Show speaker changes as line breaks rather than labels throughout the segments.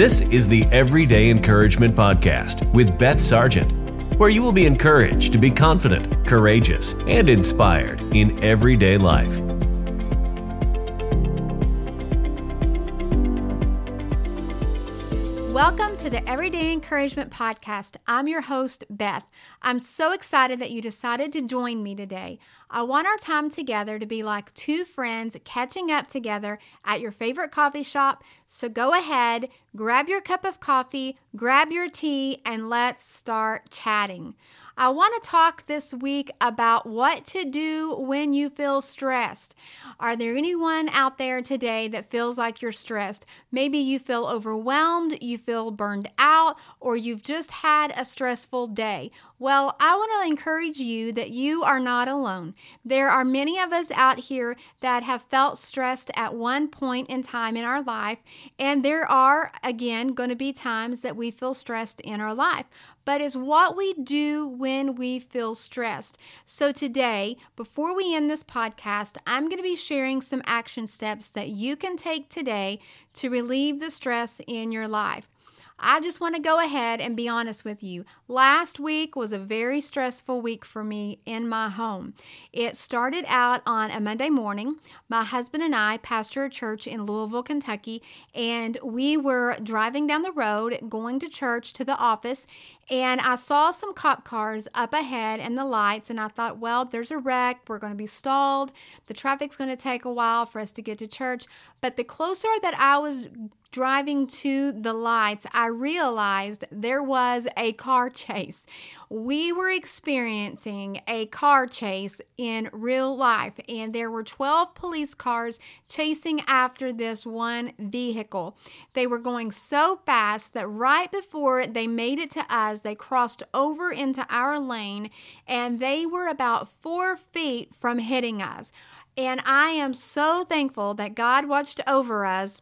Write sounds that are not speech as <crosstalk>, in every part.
This is the Everyday Encouragement Podcast with Beth Sargent, where you will be encouraged to be confident, courageous, and inspired in everyday life.
To the Everyday Encouragement Podcast. I'm your host, Beth. I'm so excited that you decided to join me today. I want our time together to be like two friends catching up together at your favorite coffee shop. So go ahead, grab your cup of coffee, grab your tea, and let's start chatting. I want to talk this week about what to do when you feel stressed. Are there anyone out there today that feels like you're stressed? Maybe you feel overwhelmed, you feel burned out, or you've just had a stressful day. Well, I want to encourage you that you are not alone. There are many of us out here that have felt stressed at one point in time in our life, and there are, again, going to be times that we feel stressed in our life but is what we do when we feel stressed. So, today, before we end this podcast, I'm going to be sharing some action steps that you can take today to relieve the stress in your life. I just want to go ahead and be honest with you. Last week was a very stressful week for me in my home. It started out on a Monday morning. My husband and I pastor a church in Louisville, Kentucky, and we were driving down the road going to church to the office, and I saw some cop cars up ahead and the lights, and I thought, well, there's a wreck. We're going to be stalled. The traffic's going to take a while for us to get to church. But the closer that I was driving to the lights, I realized there was a car chase. We were experiencing a car chase in real life, and there were 12 police cars chasing after this one vehicle. They were going so fast that right before they made it to us, they crossed over into our lane and they were about four feet from hitting us. And I am so thankful that God watched over us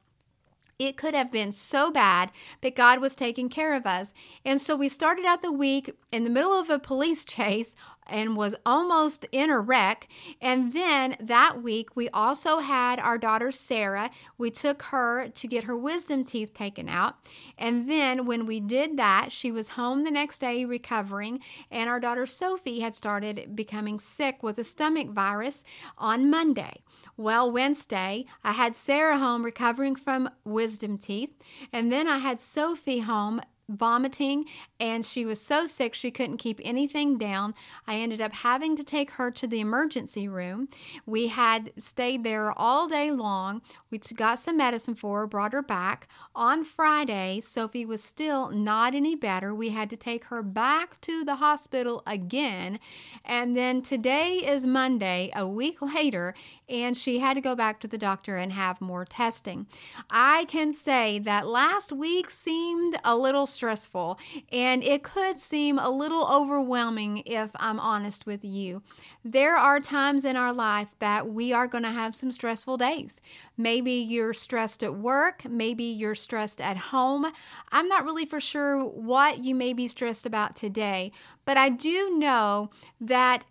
it could have been so bad, but God was taking care of us. And so we started out the week in the middle of a police <laughs> chase and was almost in a wreck. And then that week, we also had our daughter Sarah. We took her to get her wisdom teeth taken out. And then when we did that, she was home the next day recovering. And our daughter Sophie had started becoming sick with a stomach virus on Monday. Well, Wednesday, I had Sarah home recovering from wisdom teeth. And then I had Sophie home vomiting and she was so sick she couldn't keep anything down. I ended up having to take her to the emergency room. We had stayed there all day long. We got some medicine for her, brought her back. On Friday, Sophie was still not any better. We had to take her back to the hospital again. And then today is Monday, a week <laughs> later, and she had to go back to the doctor and have more testing. I can say that last week seemed a little stressful and it could seem a little overwhelming if I'm honest with you. There are times in our life that we are going to have some stressful days. Maybe you're stressed at work, maybe you're stressed at home. I'm not really for sure what you may be stressed about today, but I do know that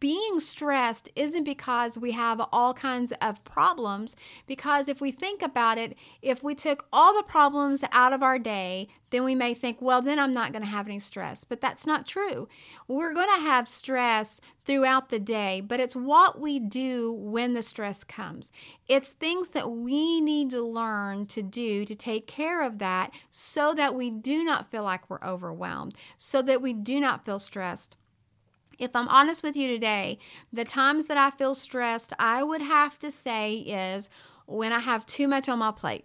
being stressed isn't because we have all kinds of problems. Because if we think about it, if we took all the problems out of our day, then we may think, well, then I'm not going to have any stress. But that's not true. We're going to have stress throughout the day, but it's what we do when the stress comes. It's things that we need to learn to do to take care of that so that we do not feel like we're overwhelmed, so that we do not feel stressed. If I'm honest with you today, the times that I feel stressed, I would have to say is when I have too much on my plate.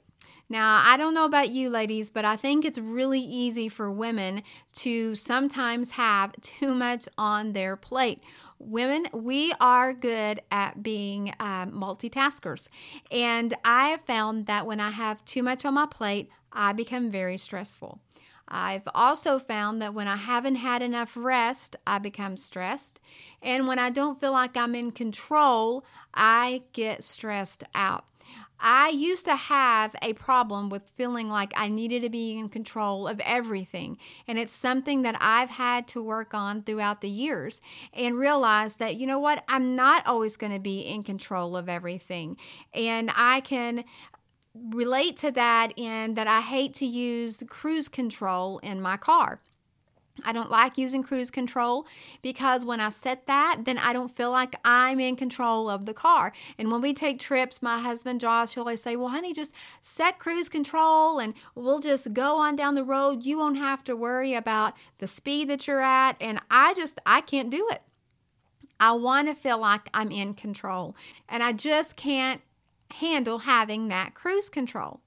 Now, I don't know about you ladies, but I think it's really easy for women to sometimes have <laughs> too much on their plate. Women, we are good at being um, multitaskers. And I have found that when I have too much on my plate, I become very stressful. I've also found that when I haven't had enough rest, I become stressed. And when I don't feel like I'm in control, I get stressed out. I used to have a problem with feeling like I needed to be in control of everything. And it's something that I've had to work on throughout the years and realize that, you know what, I'm not always going to be in control of everything. And I can relate to that in that I hate to use cruise control in my car. I don't like using cruise control because when I set that, then I don't feel like I'm in control of the car. And when we take trips, my husband Josh will always say, Well, honey, just set cruise control and we'll just go on down the road. You won't have to worry about the speed that you're at. And I just, I can't do it. I want to feel like I'm in control. And I just can't handle having that cruise control.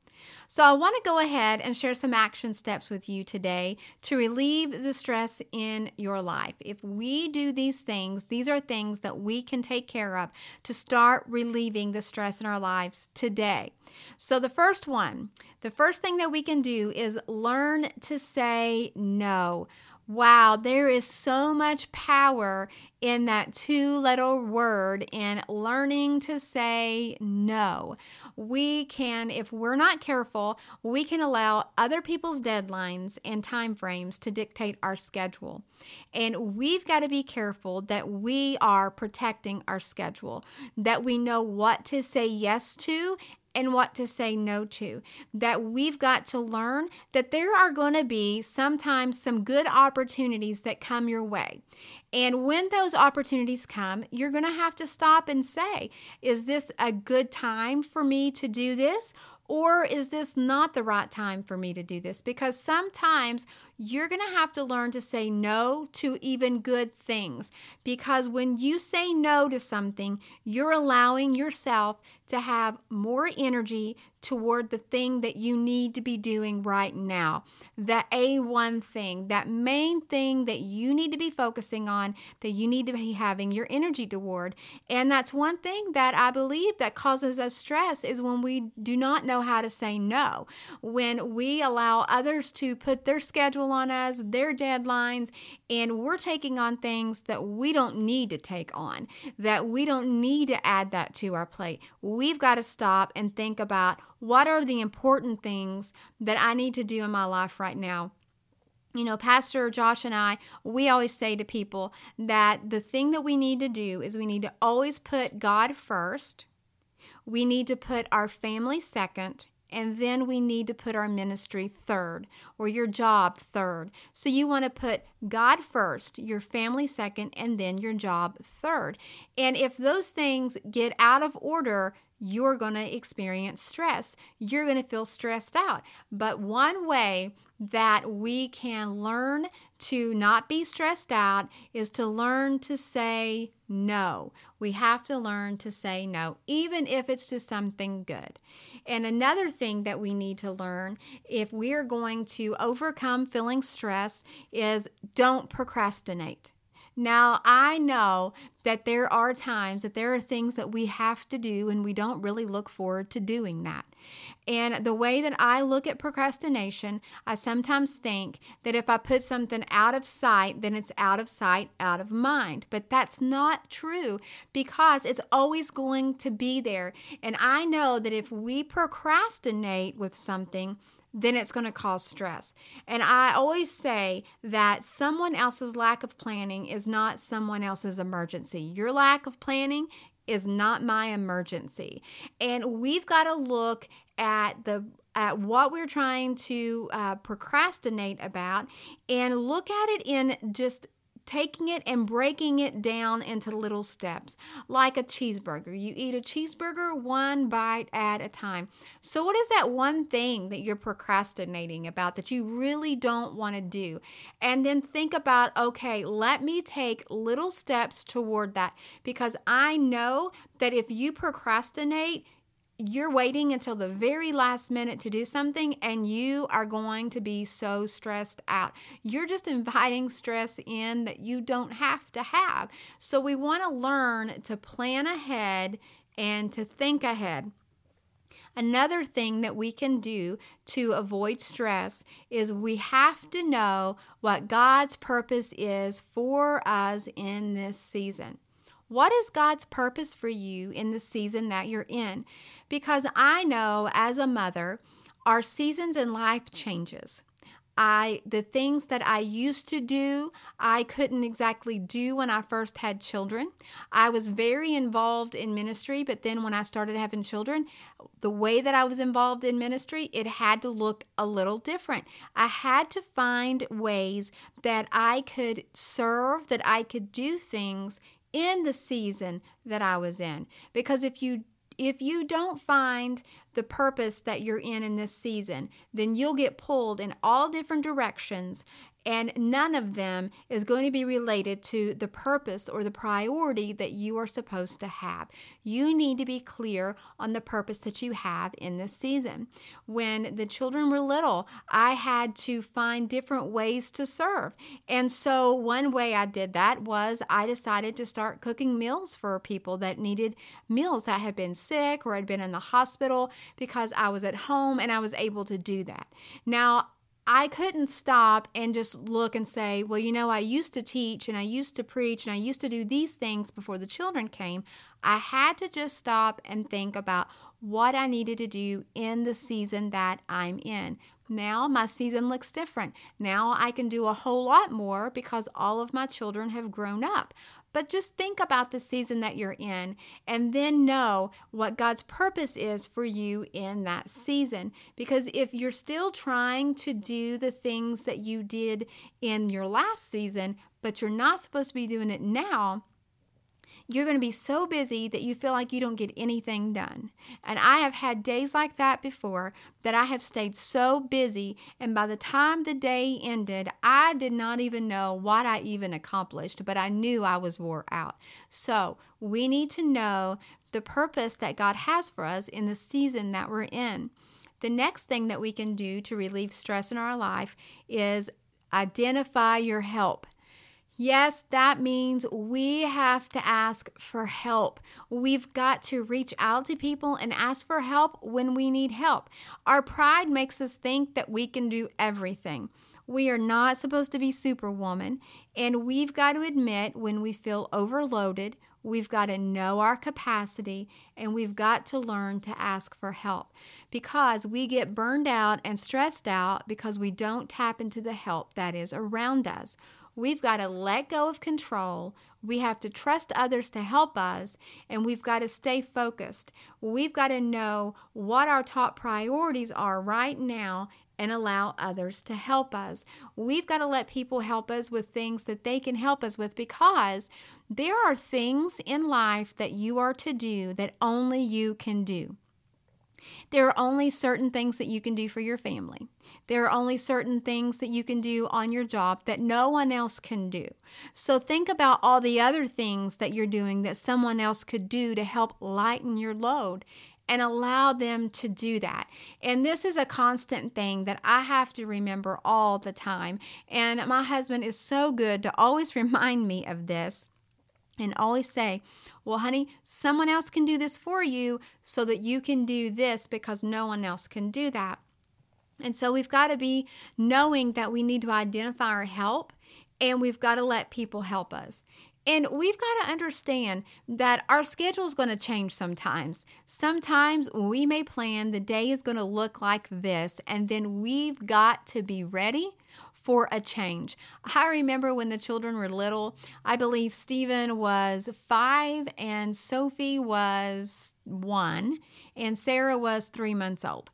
So, I want to go ahead and share some action steps with you today to relieve the stress in your life. If we do these things, these are things that we can take care of to start relieving the stress in our lives today. So, the first one, the first thing that we can do is learn to say no. Wow, there is so much power in that two letter word in learning to say no. We can, if we're not careful, we can allow other people's deadlines and time frames to dictate our schedule. And we've got to be careful that we are protecting our schedule, that we know what to say yes to and what to say no to. That we've got to learn that there are going to be sometimes some good opportunities that come your way. And when those opportunities come, you're going to have to stop and say, Is this a good time for me to do this? Or is this not the right time for me to do this? Because sometimes you're going to have to learn to say no to even good things. Because when you say no to something, you're allowing yourself to have more energy toward the thing that you need to be doing right now. The A1 thing, that main thing that you need to be focusing on, that you need to be having your energy toward. And that's one thing that I believe that causes us stress is when we do not know how to say no. When we allow others to put their schedule on us, their deadlines, and we're taking on things that we don't need to take on, that we don't need to add that to our plate. We've got to stop and think about what are the important things that I need to do in my life right now? You know, Pastor Josh and I, we always say to people that the thing that we need to do is we need to always put God first. We need to put our family second and then we need to put our ministry third or your job third. So you want to put God first, your family second, and then your job third. And if those things get out of order, you're going to experience stress. You're going to feel stressed out. But one way that we can learn to not be stressed out is to learn to say no. We have to learn to say no, even if it's to something good. And another thing that we need to learn if we are going to overcome feeling stress is don't procrastinate. Now, I know that there are times that there are things that we have to do and we don't really look forward to doing that. And the way that I look at procrastination, I sometimes think that if I put something out of sight, then it's out of sight, out of mind. But that's not true because it's always going to be there. And I know that if we procrastinate with something, then it's going to cause stress. And I always say that someone else's lack of planning is not someone else's emergency. Your lack of planning is not my emergency. And we've got to look at the at what we're trying to uh, procrastinate about and look at it in just taking it and breaking it down into little steps, like a cheeseburger. You eat a cheeseburger one bite at a time. So, what is that one thing that you're procrastinating about that you really don't want to do? And then think about, okay, let me take little steps toward that because I know that if you procrastinate, you're waiting until the very last minute to do something and you are going to be so stressed out. You're just inviting stress in that you don't have to have. So we want to learn to plan ahead and to think ahead. Another thing that we can do to avoid stress is we have to know what God's purpose is for us in this season. What is God's purpose for you in the season that you're in? Because I know as a mother, our seasons in life changes. I the things that I used to do, I couldn't exactly do when I first had children. I was very involved in ministry, but then when I started having children, the way that I was involved in ministry, it had to look a little different. I had to find ways that I could serve, that I could do things in the season that I was in. Because if you if you don't find the purpose that you're in in this season, then you'll get pulled in all different directions and none of them is going to be related to the purpose or the priority that you are supposed to have. You need to be clear on the purpose that you have in this season. When the children were little, I had to find different ways to serve. And so, one way I did that was I decided to start cooking meals for people that needed meals that had been sick or had been in the hospital because I was at home and I was able to do that. Now, I couldn't stop and just look and say, well, you know, I used to teach and I used to preach and I used to do these things before the children came. I had to just stop and think about what I needed to do in the season that I'm in. Now my season looks different. Now I can do a whole lot more because all of my children have grown up. But just think about the season that you're in and then know what God's purpose is for you in that season. Because if you're still trying to do the things that you did in your last season, but you're not supposed to be doing it now, you're going to be so busy that you feel like you don't get anything done. And I have had days like that before that I have stayed so busy, and by the time the day ended, I did not even know what I even accomplished, but I knew I was wore out. So we need to know the purpose that God has for us in the season that we're in. The next thing that we can do to relieve stress in our life is identify your help. Yes, that means we have to ask for help. We've got to reach out to people and ask for help when we need help. Our pride makes us think that we can do everything. We are not supposed to be superwoman, and we've got to admit when we feel overloaded, we've got to know our capacity, and we've got to learn to ask for help because we get burned out and stressed out because we don't tap into the help that is around us. We've got to let go of control. We have to trust others to help us, and we've got to stay focused. We've got to know what our top priorities are right now and allow others to help us. We've got to let people help us with things that they can help us with because there are things in life that you are to do that only you can do. There are only certain things that you can do for your family. There are only certain things that you can do on your job that no one else can do. So think about all the other things that you're doing that someone else could do to help lighten your load and allow them to do that. And this is a constant thing that I have to remember all the time. And my husband is so good to always <laughs> remind me of this and always say, Well, honey, someone else can do this for you so that you can do this because no one else can do that. And so we've got to be knowing that we need to identify our help and we've got to let people help us. And we've got to understand that our schedule is going to change sometimes. Sometimes we may plan the day is going to look like this, and then we've got to be ready for a change. I remember when the children were little, I believe Stephen was five and Sophie was one, and Sarah was three months old.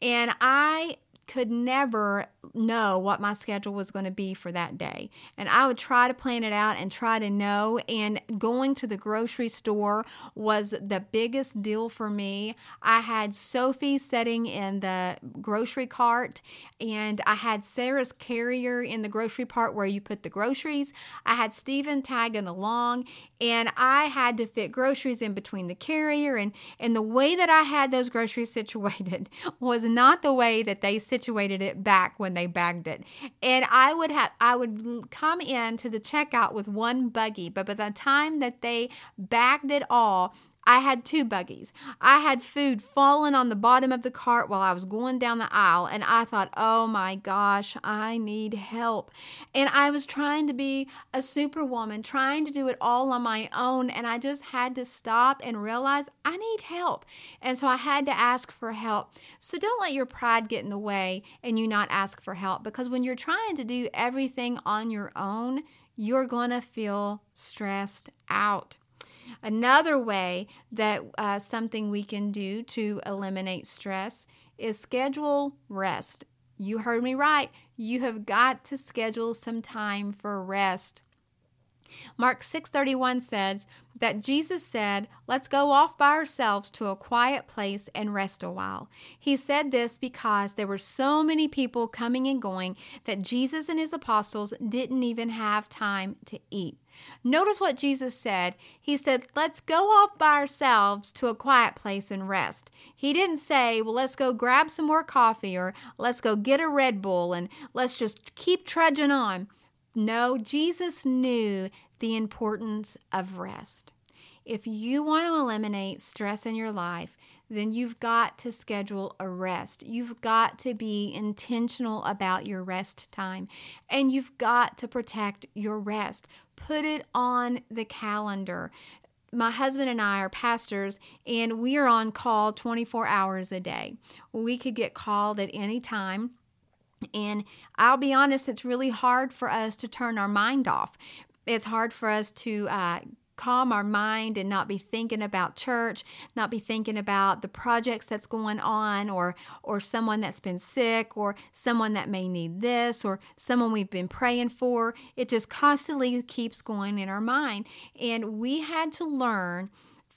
And I could never know what my schedule was going to be for that day. And I would try to plan it out and try to know. And going to the grocery store was the biggest deal for me. I had Sophie sitting in the grocery cart, and I had Sarah's carrier in the grocery part where you put the groceries. I had Stephen tagging along, and I had to fit groceries in between the carrier. And, and the way that I had those groceries <laughs> situated was not the way that they situated it back when they bagged it. And I would have I would come in to the checkout with one buggy, but by the time that they bagged it all, I had two buggies. I had food falling on the bottom of the cart while I was going down the aisle, and I thought, oh my gosh, I need help. And I was trying to be a superwoman, trying to do it all on my own, and I just had to stop and realize I need help. And so I had to ask for help. So don't let your pride get in the way and you not ask for help because when you're trying to do everything on your own, you're going to feel stressed out. Another way that uh, something we can do to eliminate stress is schedule rest. You heard me right. You have got to schedule some time for rest. Mark 6:31 says that Jesus said, "Let's go off by ourselves to a quiet place and rest a while." He said this because there were so many people coming and going that Jesus and his apostles didn't even have time to eat. Notice what Jesus said. He said, Let's go off by ourselves to a quiet place and rest. He didn't say, Well, let's go grab some more coffee or let's go get a Red Bull and let's just keep trudging on. No, Jesus knew the importance of rest. If you want to eliminate stress in your life, then you've got to schedule a rest. You've got to be intentional about your rest time and you've got to protect your rest. Put it on the calendar. My husband and I are pastors and we are on call 24 hours a day. We could get called at any time and I'll be honest, it's really hard for us to turn our mind off. It's hard for us to uh, calm our mind and not be thinking about church, not be thinking about the projects that's going on or or someone that's been sick or someone that may need this or someone we've been praying for. It just constantly keeps going in our mind. And we had to learn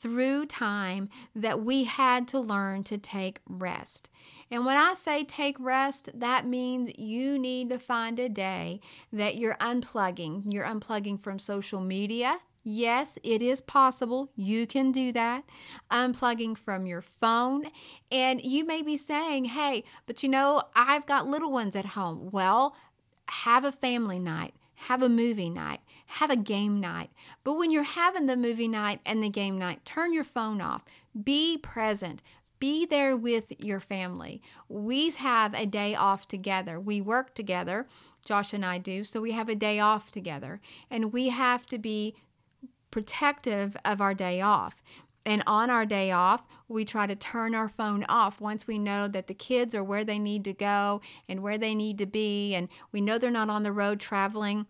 through time that we had to learn to take rest. And when I say take rest, that means you need to find a day that you're unplugging. You're unplugging from social media. Yes, it is possible. You can do that. Unplugging from your phone. And you may be saying, hey, but you know, I've got little ones at home. Well, have a family night, have a movie night, have a game night. But when you're having the movie night and the game night, turn your phone off. Be present be there with your family. We have a day off together. We work together, Josh and I do, so we have a day off together. And we have to be protective of our day off. And on our day off, we try to turn our phone off once we know that the kids are where they need to go and where they need to be, and we know they're not on the road traveling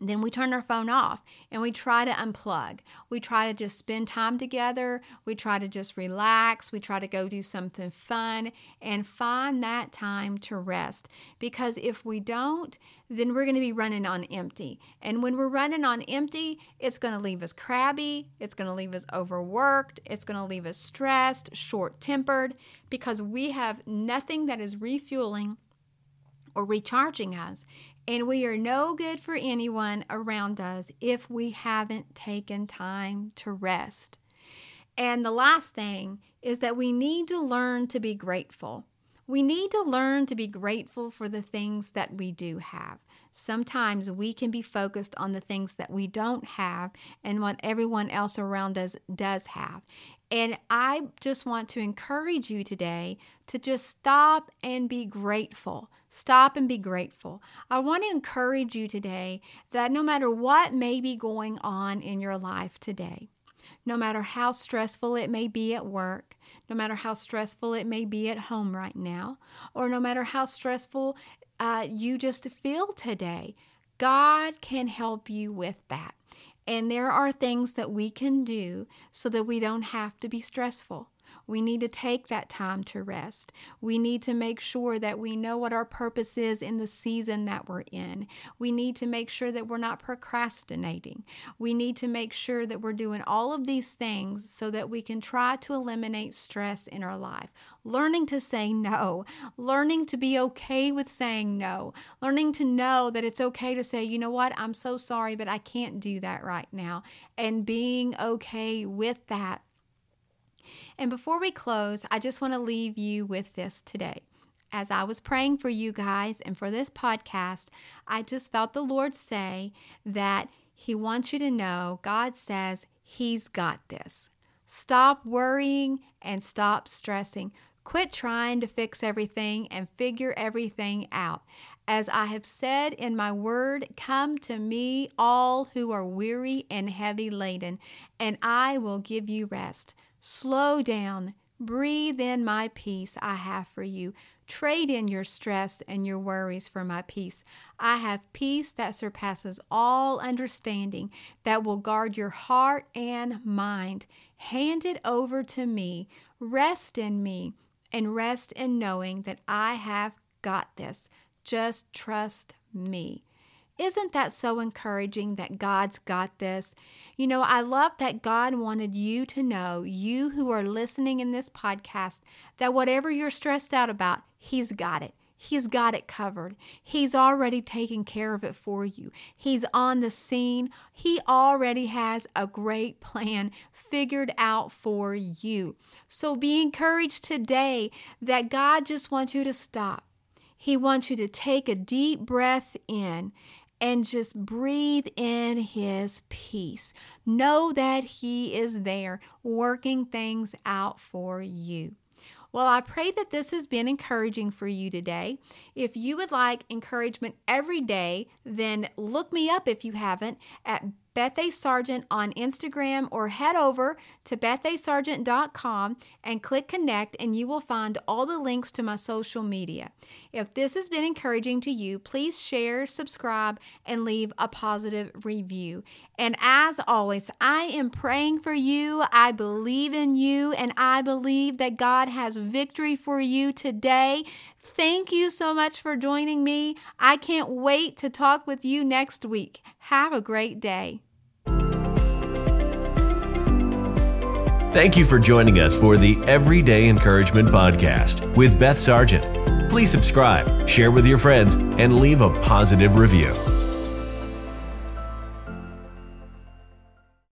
then we turn our phone off and we try to unplug. We try to just spend time together. We try to just relax. We try to go do something fun and find that time to rest. Because if we don't, then we're going to be running on empty. And when we're running on empty, it's going to leave us crabby. It's going to leave us overworked. It's going to leave us stressed, short tempered, because we have nothing that is refueling or recharging us. And we are no good for anyone around us if we haven't taken time to rest. And the last thing is that we need to learn to be grateful. We need to learn to be grateful for the things that we do have. Sometimes we can be focused on the things that we don't have and what everyone else around us does have. And I just want to encourage you today to just stop and be grateful. Stop and be grateful. I want to encourage you today that no matter what may be going on in your life today, no matter how stressful it may be at work, no matter how stressful it may be at home right now, or no matter how stressful uh, you just feel today, God can help you with that. And there are things that we can do so that we don't have to be stressful. We need to take that time to rest. We need to make sure that we know what our purpose is in the season that we're in. We need to make sure that we're not procrastinating. We need to make sure that we're doing all of these things so that we can try to eliminate stress in our life. Learning to say no, learning to be okay with saying no, learning to know that it's okay to say, you know what, I'm so sorry, but I can't do that right now, and being okay with that and before we close, I just want to leave you with this today. As I was praying for you guys and for this podcast, I just felt the Lord say that He wants you to know God says He's got this. Stop worrying and stop stressing. Quit trying to fix everything and figure everything out. As I have said in my word, come to me, all who are weary and heavy laden, and I will give you rest. Slow down, breathe in my peace I have for you. Trade in your stress and your worries for my peace. I have peace that surpasses all understanding, that will guard your heart and mind. Hand it over to me. Rest in me and rest in knowing that I have got this. Just trust me. Isn't that so encouraging that God's got this? You know, I love that God wanted you to know, you who are listening in this podcast, that whatever you're stressed out about, He's got it. He's got it covered. He's already taken care of it for you. He's on the scene. He already has a great <laughs> plan figured out for you. So be encouraged today that God just wants you to stop. He wants you to take a deep breath in and just breathe in His peace. Know that He is there working things out for you. Well, I pray that this has been encouraging for you today. If you would like encouragement every day, then look me up if you haven't at Beth A. Sargent on Instagram or head over to bethasargent.com and click connect, and you will find all the links to my social media. If this has been encouraging to you, please share, subscribe, and leave a positive review. And as always, I am praying for you. I believe in you, and I believe that God has victory for you today. Thank you so much for joining me. I can't wait to talk with you next week. Have a great day.
Thank you for joining us for the Everyday Encouragement Podcast with Beth Sargent. Please subscribe, share with your friends, and leave a positive review.